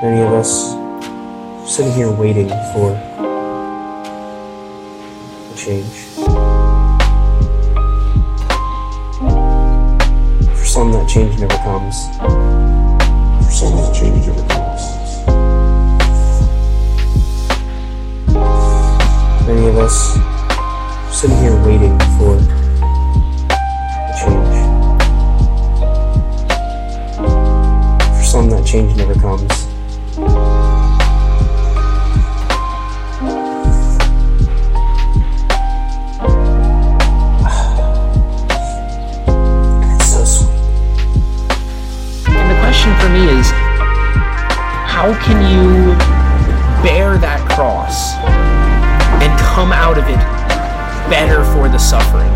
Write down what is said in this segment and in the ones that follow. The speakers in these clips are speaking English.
Many of us sitting here waiting for a change. For some, that change never comes. For some, that change never comes. Many of us sitting here waiting for a change. For some, that change never comes. And the question for me is how can you bear that cross and come out of it better for the suffering?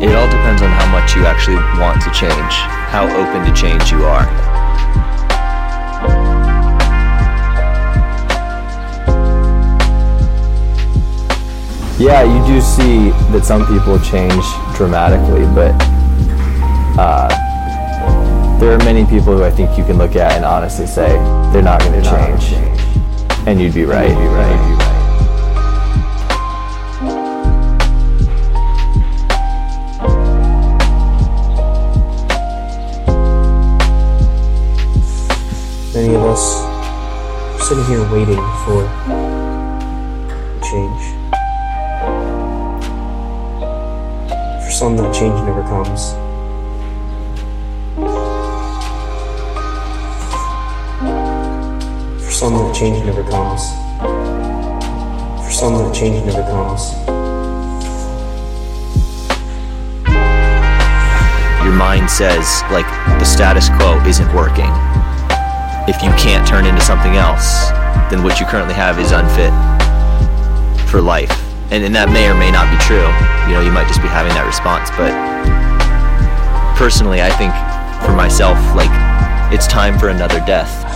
It all depends on how much you actually want to change, how open to change you are. Yeah, you do see that some people change dramatically, but uh, there are many people who I think you can look at and honestly say they're not going to change. And you'd be right. You'd be right. Many of us are sitting here waiting for some, that change never comes. For some, that change never comes. For some, that change never comes. Your mind says, like, the status quo isn't working. If you can't turn into something else, then what you currently have is unfit for life. And, and that may or may not be true. You know, you might just be having that response. But personally, I think for myself, like, it's time for another death.